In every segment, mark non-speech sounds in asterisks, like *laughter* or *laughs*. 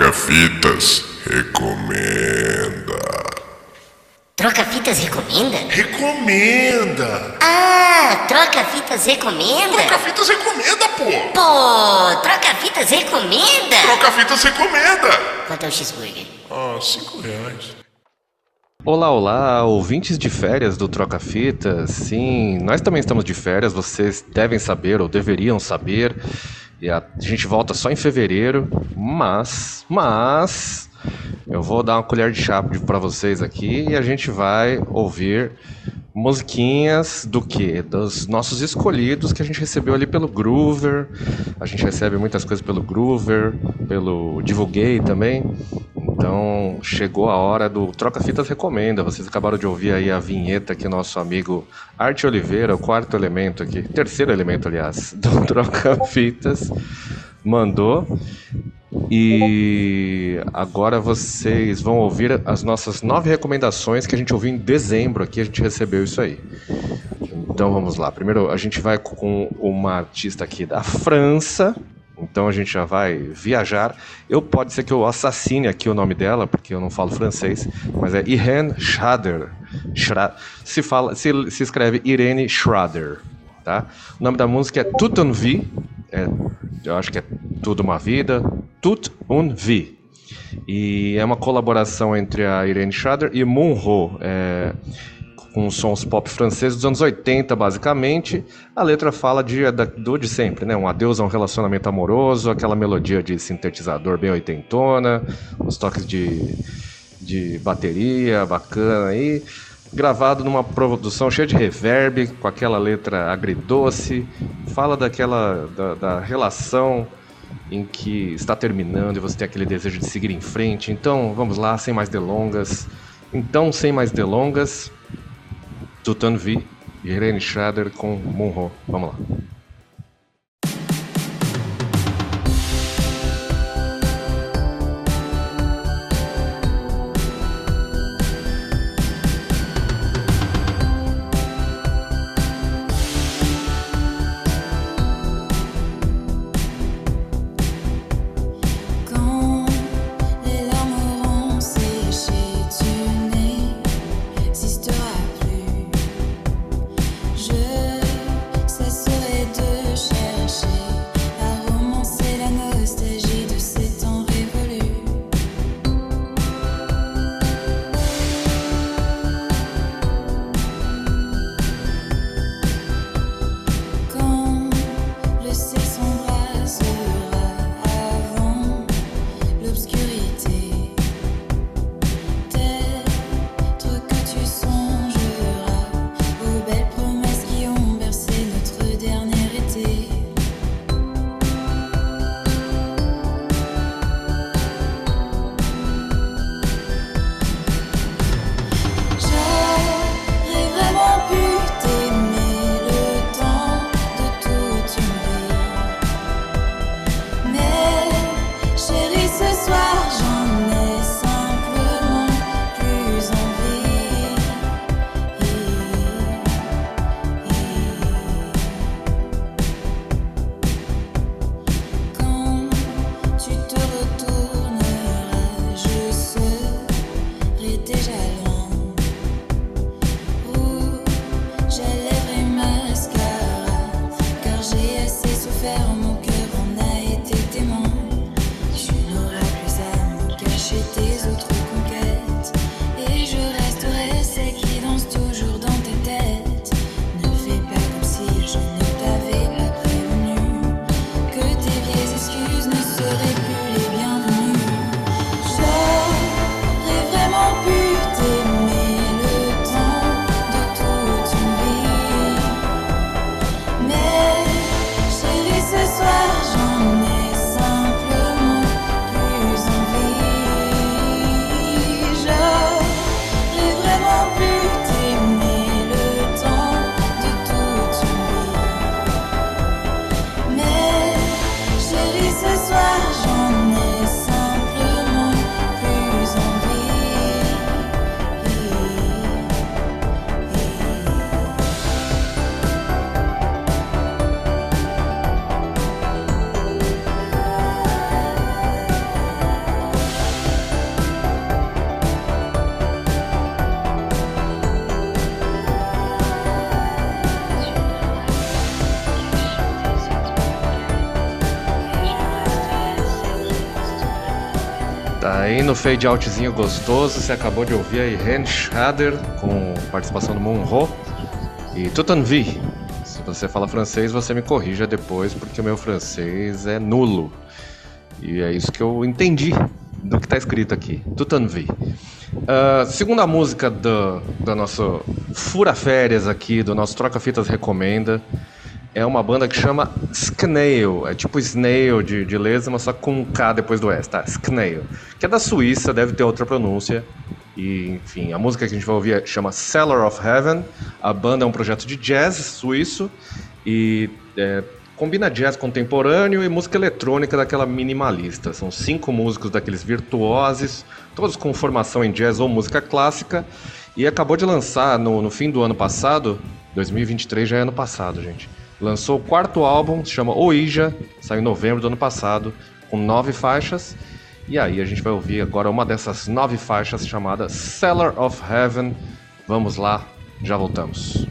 Troca-fitas recomenda. Troca-fitas recomenda? Recomenda! Ah, Troca-fitas recomenda? Troca-fitas recomenda, pô! Pô, Troca-fitas recomenda? Troca-fitas recomenda! Quanto é o cheeseburger? Ah, cinco reais. Olá, olá, ouvintes de férias do Troca Fitas. Sim, nós também estamos de férias, vocês devem saber ou deveriam saber. E a gente volta só em fevereiro, mas, mas eu vou dar uma colher de chá para vocês aqui e a gente vai ouvir musiquinhas do que? Dos nossos escolhidos que a gente recebeu ali pelo Groover. A gente recebe muitas coisas pelo Groover, pelo Divulguei também. Então chegou a hora do Troca Fitas Recomenda. Vocês acabaram de ouvir aí a vinheta que nosso amigo Arte Oliveira, o quarto elemento aqui, terceiro elemento, aliás, *laughs* do Troca Fitas, mandou. E agora vocês vão ouvir as nossas nove recomendações que a gente ouviu em dezembro aqui, a gente recebeu isso aí. Então vamos lá. Primeiro a gente vai com uma artista aqui da França. Então a gente já vai viajar. Eu pode ser que eu assassine aqui o nome dela, porque eu não falo francês, mas é Irene Schrader. Schra se fala, se, se escreve Irene Schrader, tá? O nome da música é vie. É, eu acho que é tudo uma vida. Tout une vie. E é uma colaboração entre a Irene Schrader e Monroe. É, com sons pop franceses dos anos 80, basicamente. A letra fala de, do de sempre, né? Um adeus a um relacionamento amoroso, aquela melodia de sintetizador bem oitentona, os toques de, de bateria bacana aí. Gravado numa produção cheia de reverb, com aquela letra agridoce, fala daquela da, da relação em que está terminando e você tem aquele desejo de seguir em frente. Então, vamos lá, sem mais delongas. Então, sem mais delongas, Tutan V, Irene Schrader com Monroe. Vamos lá. Aí no fade outzinho gostoso, você acabou de ouvir aí Ren Schader com participação do Monro e Tutanvi. Se você fala francês, você me corrija depois, porque o meu francês é nulo. E é isso que eu entendi do que está escrito aqui. Tutanvi. Uh, segunda música do, do nosso Fura Férias aqui, do nosso Troca Fitas Recomenda é uma banda que chama Snail. É tipo Snail de, de lesma, só com um K depois do S, tá? Snail. Que é da Suíça, deve ter outra pronúncia. E, enfim, a música que a gente vai ouvir chama Cellar of Heaven. A banda é um projeto de jazz suíço e é, combina jazz contemporâneo e música eletrônica daquela minimalista. São cinco músicos daqueles virtuosos, todos com formação em jazz ou música clássica. E acabou de lançar no, no fim do ano passado, 2023 já é ano passado, gente lançou o quarto álbum, se chama Oija, saiu em novembro do ano passado, com nove faixas. E aí a gente vai ouvir agora uma dessas nove faixas chamada Cellar of Heaven. Vamos lá, já voltamos.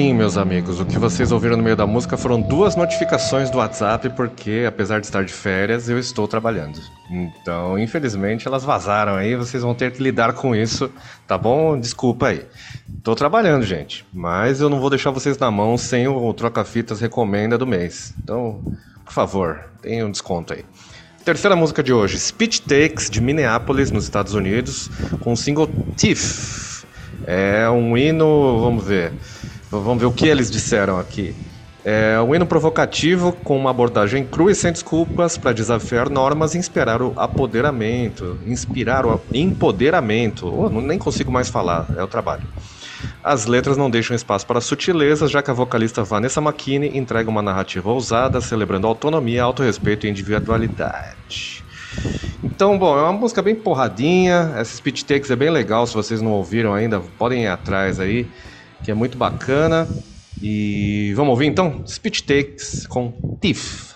Sim, meus amigos, o que vocês ouviram no meio da música foram duas notificações do WhatsApp, porque apesar de estar de férias, eu estou trabalhando. Então, infelizmente, elas vazaram aí, vocês vão ter que lidar com isso, tá bom? Desculpa aí. Tô trabalhando, gente, mas eu não vou deixar vocês na mão sem o Troca-Fitas Recomenda do mês. Então, por favor, tenha um desconto aí. Terceira música de hoje, Speech Takes, de Minneapolis, nos Estados Unidos, com o single Thief. É um hino, vamos ver, vamos ver o que eles disseram aqui. É um hino provocativo com uma abordagem crua e sem desculpas para desafiar normas e inspirar o apoderamento, inspirar o empoderamento. Oh, nem consigo mais falar, é o trabalho. As letras não deixam espaço para sutilezas, já que a vocalista Vanessa McKinney entrega uma narrativa ousada, celebrando autonomia, autorrespeito e individualidade. Então, bom, é uma música bem porradinha. Essa Speech Takes é bem legal. Se vocês não ouviram ainda, podem ir atrás aí, que é muito bacana. E vamos ouvir então? Speech Takes com Tiff.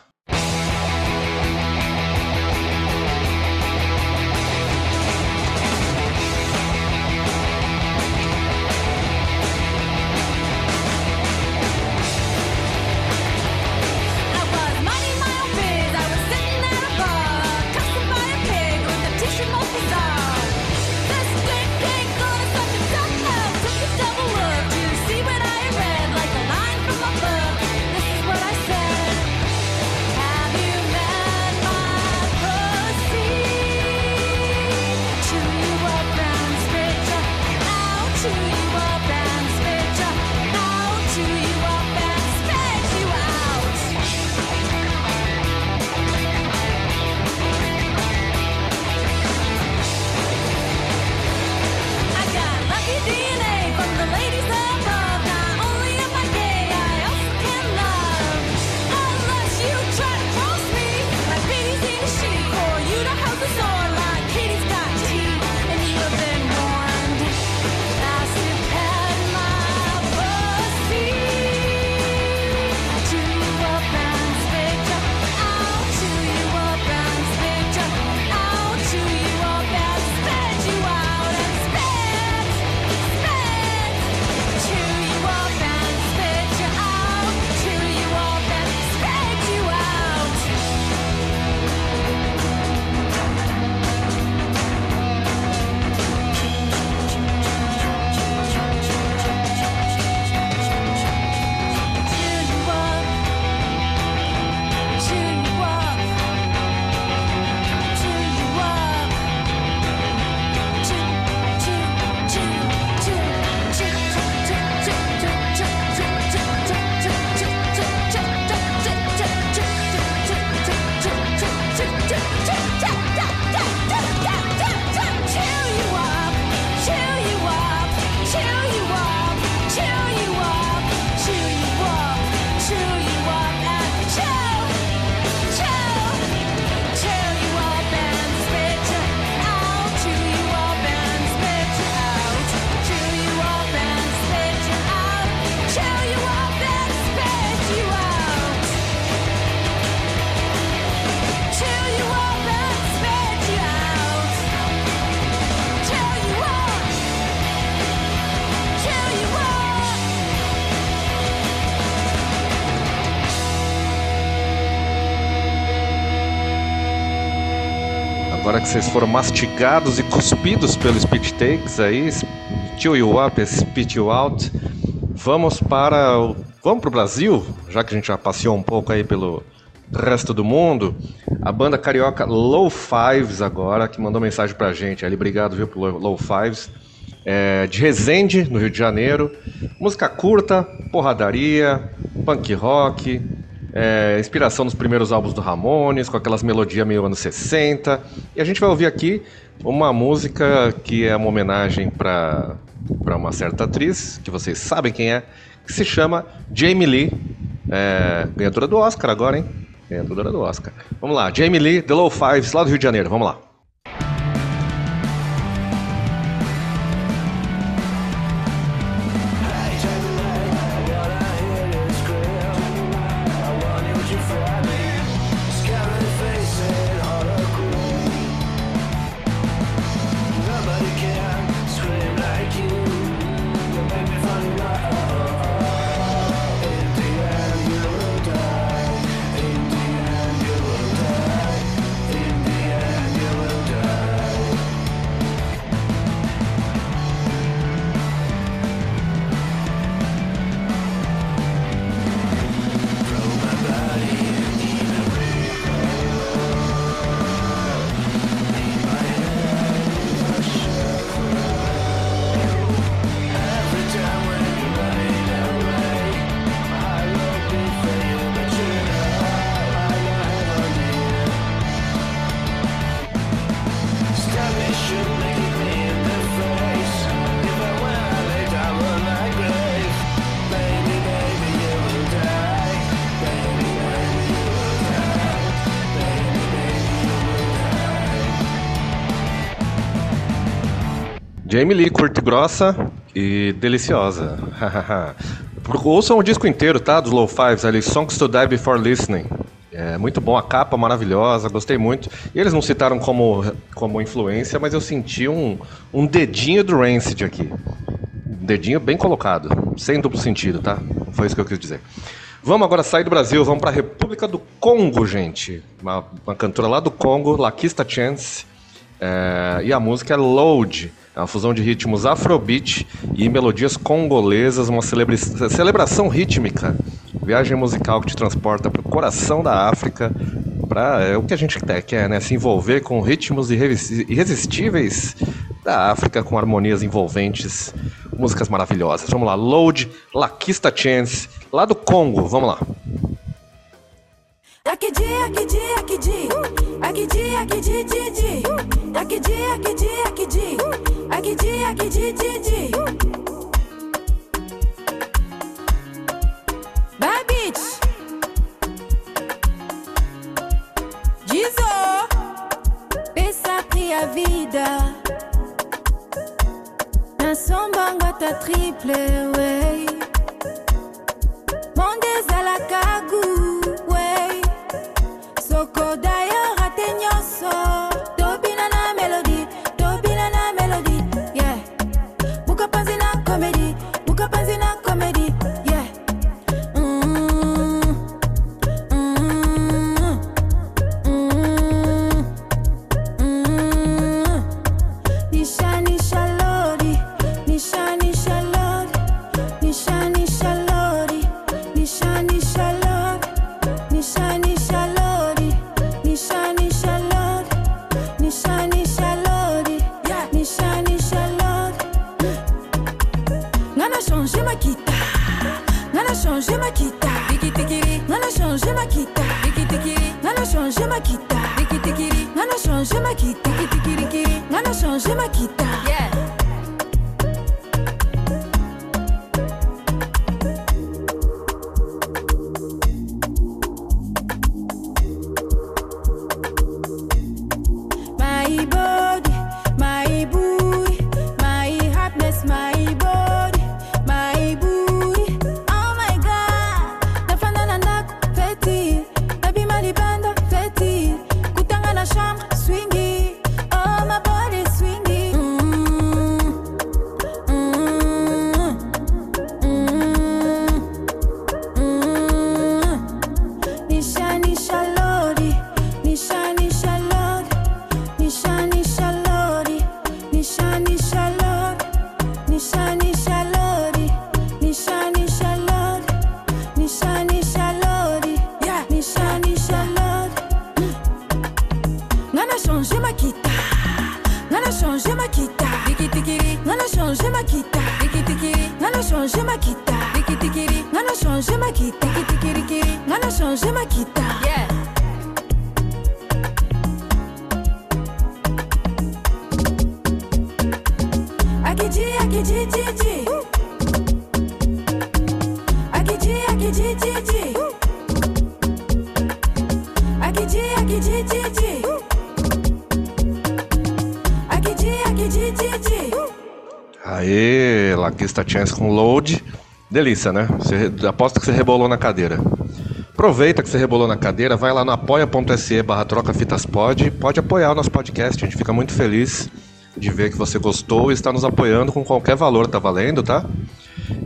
Que vocês foram mastigados e cuspidos pelo Speech Takes aí, chew you up, spit you out, vamos para o, vamos para o Brasil, já que a gente já passeou um pouco aí pelo resto do mundo. A banda carioca Low Fives agora, que mandou mensagem pra gente ali, obrigado viu pelo Low Fives. É, de Resende, no Rio de Janeiro. Música curta, porradaria, punk rock, é, inspiração nos primeiros álbuns do Ramones, com aquelas melodias meio anos 60. E a gente vai ouvir aqui uma música que é uma homenagem para uma certa atriz, que vocês sabem quem é, que se chama Jamie Lee, é, ganhadora do Oscar agora, hein? Ganhadora do Oscar. Vamos lá, Jamie Lee, The Low Fives, lá do Rio de Janeiro, vamos lá. Jamie Lee, curta grossa e deliciosa. *laughs* Ouçam o disco inteiro, tá? Dos Low Fives ali, Songs to Die Before Listening. É muito bom, a capa maravilhosa, gostei muito. E eles não citaram como, como influência, mas eu senti um, um dedinho do Rancid aqui. Um dedinho bem colocado, sem duplo sentido, tá? Foi isso que eu quis dizer. Vamos agora sair do Brasil, vamos para a República do Congo, gente. Uma, uma cantora lá do Congo, Lakista Chance. É, e a música é Load. É uma fusão de ritmos afrobeat e melodias congolesas, uma celebra- celebração rítmica. Viagem musical que te transporta para o coração da África, para é o que a gente te- quer, né? Se envolver com ritmos irresistíveis da África, com harmonias envolventes, músicas maravilhosas. Vamos lá, Load, Lakista Chance, lá do Congo, vamos lá. Akiji. Akiji, akiji, jiji. Akiji, akiji, akiji. Akiji, akiji, jiji. Bad bitch. Jizo. Pesa pris a vida. Nasombanga ta triple, Jiji. Akiji, akiji, jiji. Akiji, akiji, jiji. Aê, Lakista Chance com load. Delícia, né? Você, aposto que você rebolou na cadeira. Aproveita que você rebolou na cadeira, vai lá no apoia.se barra pod, pode apoiar o nosso podcast, a gente fica muito feliz de ver que você gostou e está nos apoiando com qualquer valor, tá valendo, tá?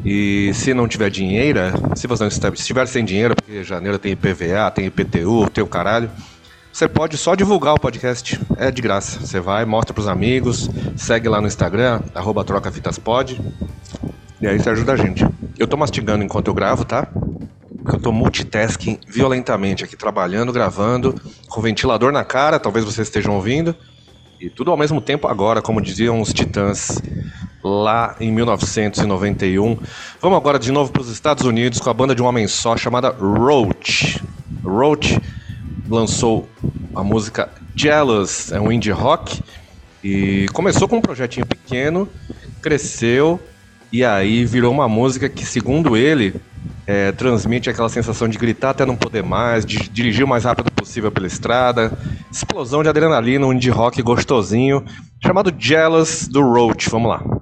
E se não tiver dinheiro, se você não estiver, se estiver sem dinheiro, porque janeiro tem IPVA, tem IPTU, tem o caralho, você pode só divulgar o podcast, é de graça. Você vai, mostra pros amigos, segue lá no Instagram, arroba trocafitaspod, e aí você ajuda a gente. Eu tô mastigando enquanto eu gravo, tá? Porque eu tô multitasking violentamente aqui, trabalhando, gravando, com ventilador na cara, talvez vocês estejam ouvindo. E tudo ao mesmo tempo agora, como diziam os titãs lá em 1991. Vamos agora de novo para os Estados Unidos com a banda de um homem só chamada Roach. Roach lançou a música Jealous, é um indie rock e começou com um projetinho pequeno, cresceu e aí virou uma música que, segundo ele, é, transmite aquela sensação de gritar até não poder mais, de dirigir o mais rápido possível pela estrada, explosão de adrenalina, um indie rock gostosinho, chamado Jealous do Roach. Vamos lá.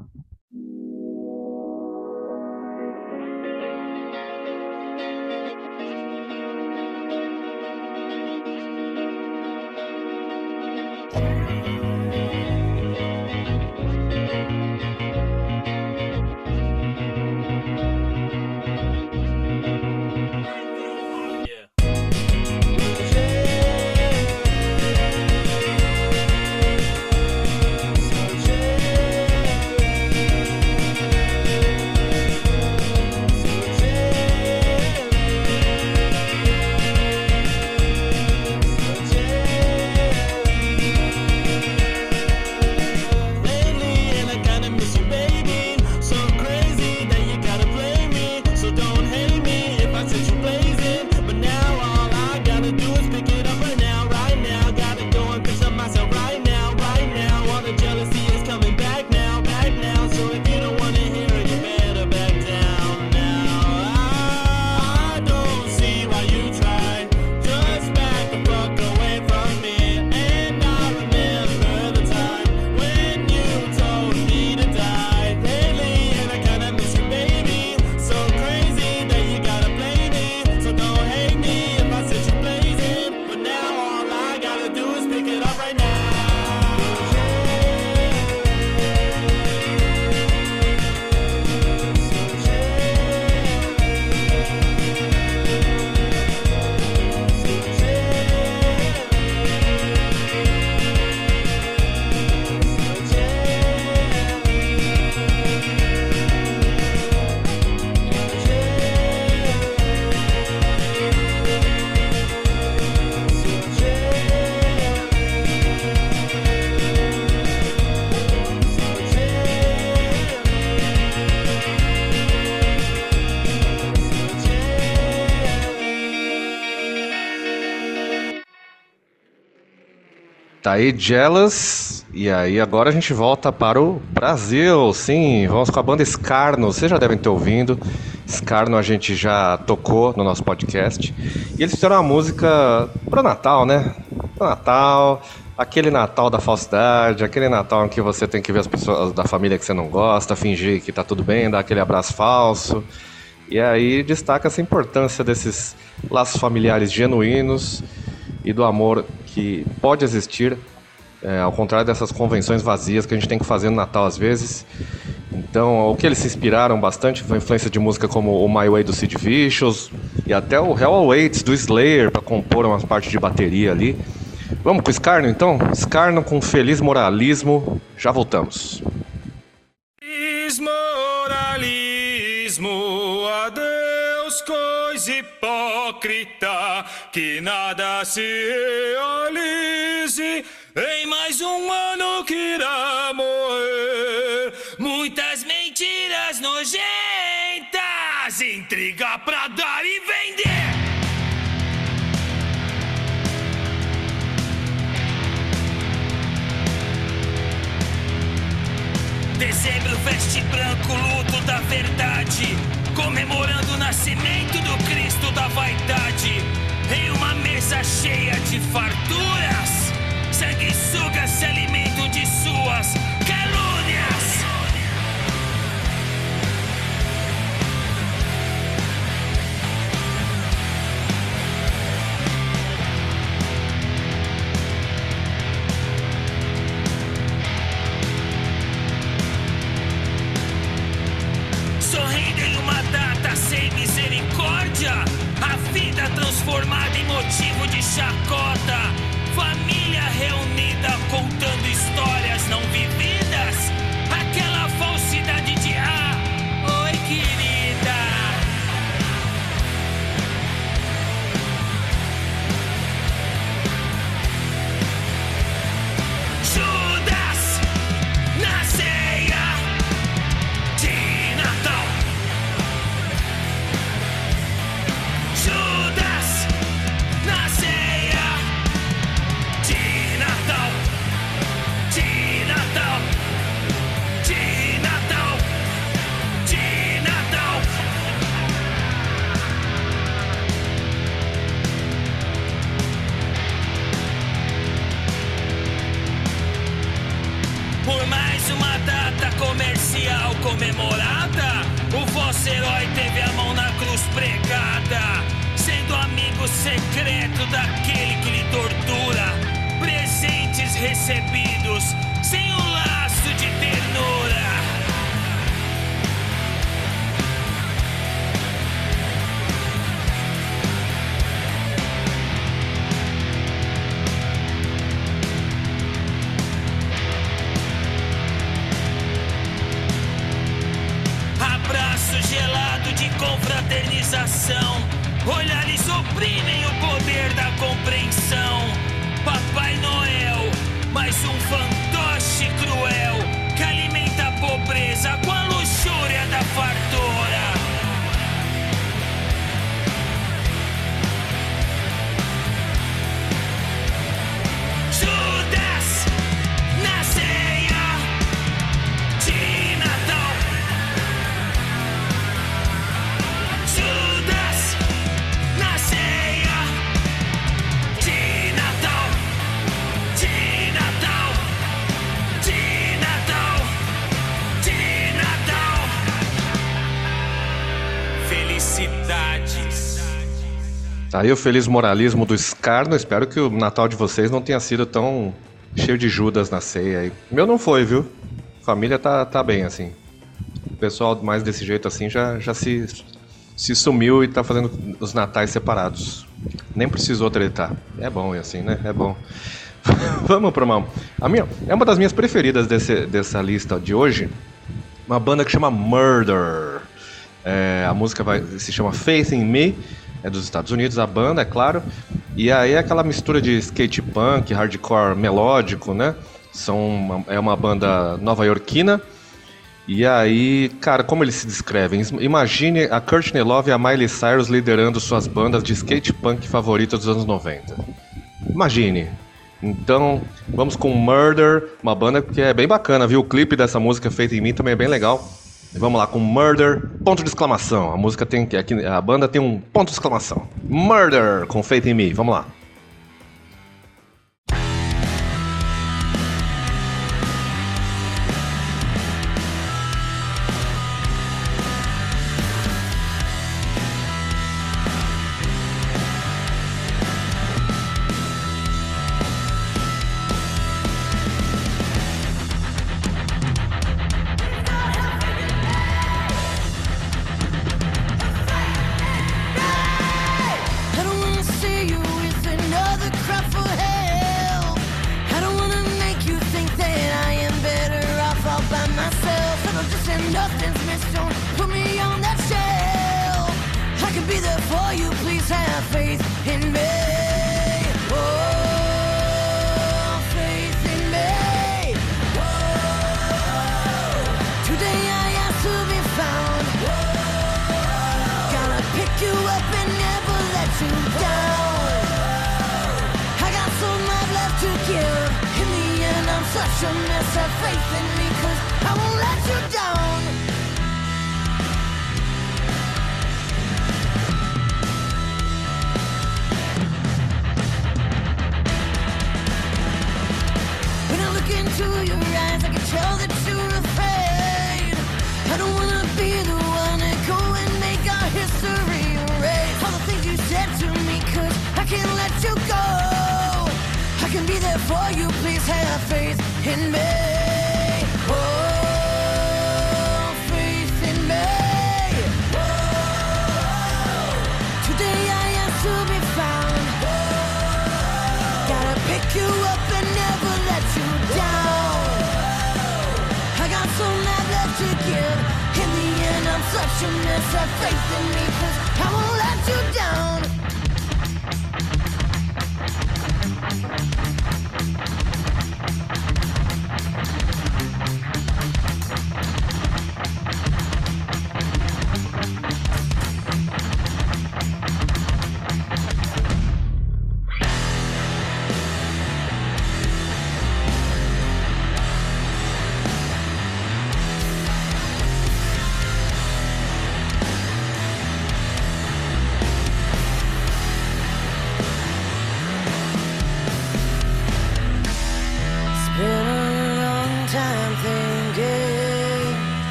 Aí Jealous, e aí agora a gente volta para o Brasil, sim, vamos com a banda Scarno, vocês já devem ter ouvido, Scarno a gente já tocou no nosso podcast, e eles fizeram uma música pro Natal, né? Pro Natal, aquele Natal da falsidade, aquele Natal em que você tem que ver as pessoas da família que você não gosta, fingir que tá tudo bem, dar aquele abraço falso, e aí destaca essa importância desses laços familiares genuínos e do amor que pode existir, é, ao contrário dessas convenções vazias que a gente tem que fazer no Natal às vezes. Então, o que eles se inspiraram bastante foi a influência de música como o My Way do Sid Vicious e até o Hell Awaits do Slayer para compor umas partes de bateria ali. Vamos com o Scarno então? Scarno com feliz moralismo. Já voltamos. Que nada se realize em mais um ano que irá morrer. Muitas mentiras nojentas, intriga pra dar e vender. Dezembro veste branco, luto da verdade, comemorando o nascimento do Cristo da vaidade. Cheia de farturas, sanguessugas se alimentam se doy Tá aí o feliz moralismo do Scarno. Espero que o Natal de vocês não tenha sido tão cheio de Judas na ceia aí. Meu não foi, viu? Família tá, tá bem, assim. O pessoal mais desse jeito assim já, já se, se sumiu e tá fazendo os natais separados. Nem precisou tretar. É bom assim, né? É bom. *laughs* Vamos pra uma. A minha, é uma das minhas preferidas desse, dessa lista de hoje. Uma banda que chama Murder. É, a música vai, se chama Faith in Me, é dos Estados Unidos, a banda, é claro. E aí é aquela mistura de skate punk, hardcore melódico, né? São uma- é uma banda nova-iorquina. E aí, cara, como eles se descrevem? Imagine a Courtney Love e a Miley Cyrus liderando suas bandas de skate punk favoritas dos anos 90. Imagine. Então, vamos com Murder, uma banda que é bem bacana, viu? O clipe dessa música feita em mim também é bem legal. Vamos lá com Murder, ponto de exclamação. A música tem aqui, a banda tem um ponto de exclamação. Murder com Faith in Me. Vamos lá. For you, please have faith in me. Oh, faith in me. Oh, today I to be found. Gotta pick you up and never let you down. I got to give. In the end, I'm such a mess. Have faith in me, cause I won't let you down.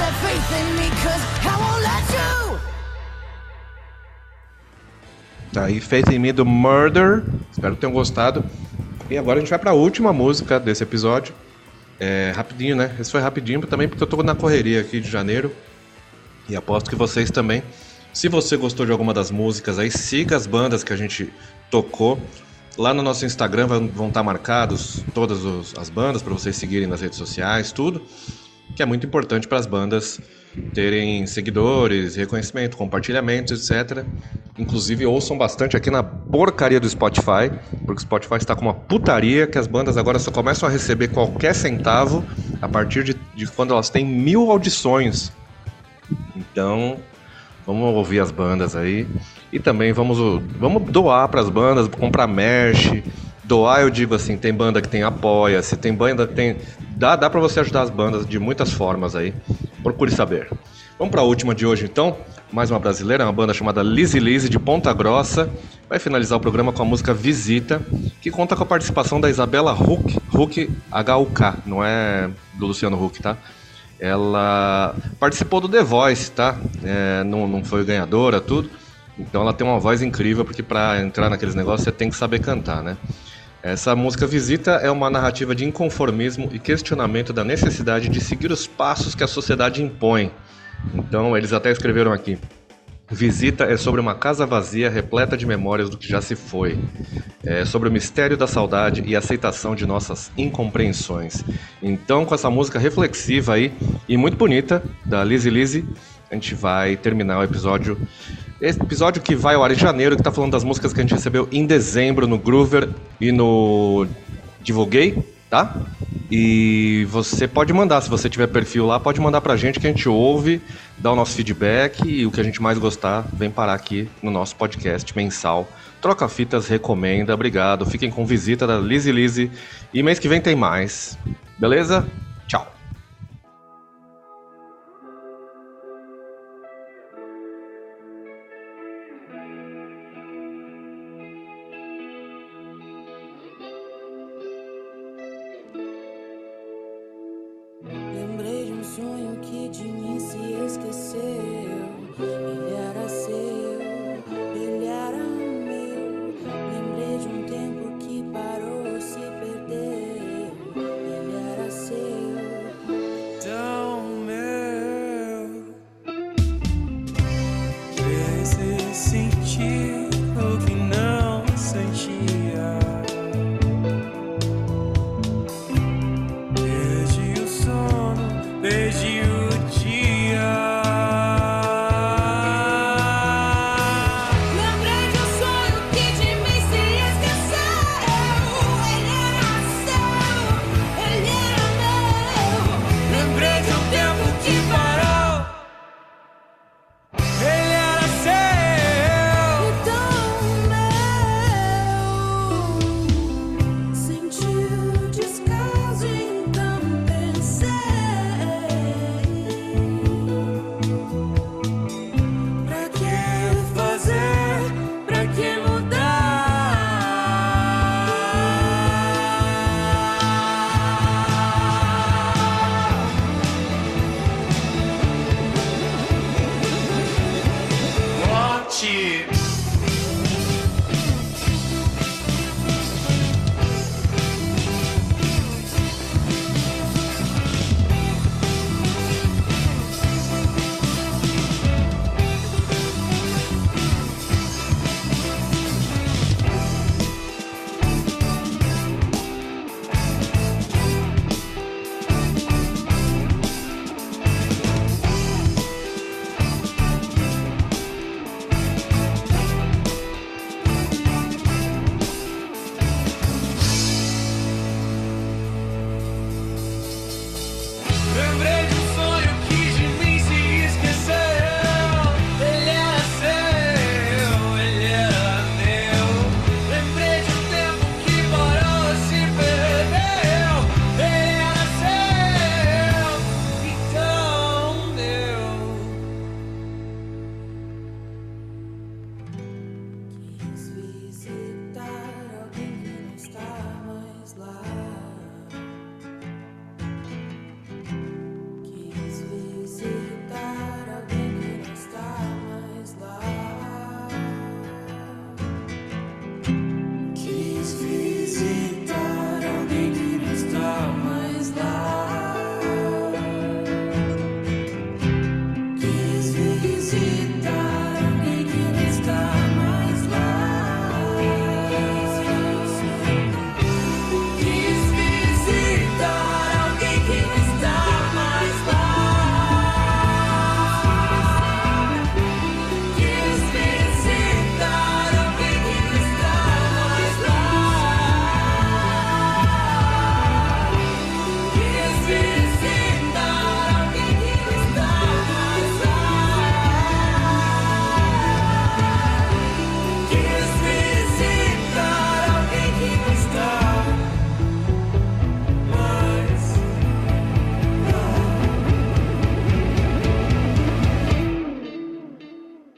A faith in me. Tá aí, Faith in Me do Murder. Espero que tenham gostado. E agora a gente vai pra última música desse episódio. É rapidinho, né? Esse foi rapidinho também porque eu tô na correria aqui de janeiro. E aposto que vocês também. Se você gostou de alguma das músicas aí, siga as bandas que a gente tocou. Lá no nosso Instagram vão- estar marcados todas os- as bandas para vocês seguirem nas redes sociais, tudo. Que é muito importante para as bandas terem seguidores, reconhecimento, compartilhamentos, etc. Inclusive ouçam bastante aqui na porcaria do Spotify, porque o Spotify está com uma putaria que as bandas agora só começam a receber qualquer centavo a partir de, de quando elas têm mil audições. Então, vamos ouvir as bandas aí. E também vamos, vamos doar para as bandas, comprar merch. Doar, eu digo assim, tem banda que tem apoia-se, tem banda que tem. Dá, dá para você ajudar as bandas de muitas formas aí. Procure saber. Vamos para a última de hoje então. Mais uma brasileira, uma banda chamada Lizzy Lizzy de Ponta Grossa. Vai finalizar o programa com a música Visita, que conta com a participação da Isabela Huck, Huck H-U-K, não é do Luciano Huck, tá? Ela participou do The Voice, tá? É, não, não foi ganhadora, tudo. Então ela tem uma voz incrível, porque para entrar naqueles negócios você tem que saber cantar, né? Essa música Visita é uma narrativa de inconformismo e questionamento da necessidade de seguir os passos que a sociedade impõe. Então eles até escreveram aqui. Visita é sobre uma casa vazia repleta de memórias do que já se foi. É sobre o mistério da saudade e aceitação de nossas incompreensões. Então, com essa música reflexiva aí e muito bonita da Lizzy Lizzy, a gente vai terminar o episódio. Esse episódio que vai ao ar em janeiro, que tá falando das músicas que a gente recebeu em dezembro no Groover e no Divulguei, tá? E você pode mandar, se você tiver perfil lá, pode mandar pra gente que a gente ouve, dá o nosso feedback e o que a gente mais gostar vem parar aqui no nosso podcast mensal. Troca Fitas recomenda, obrigado. Fiquem com visita da Lizzy Lizzy e mês que vem tem mais. Beleza? Tchau.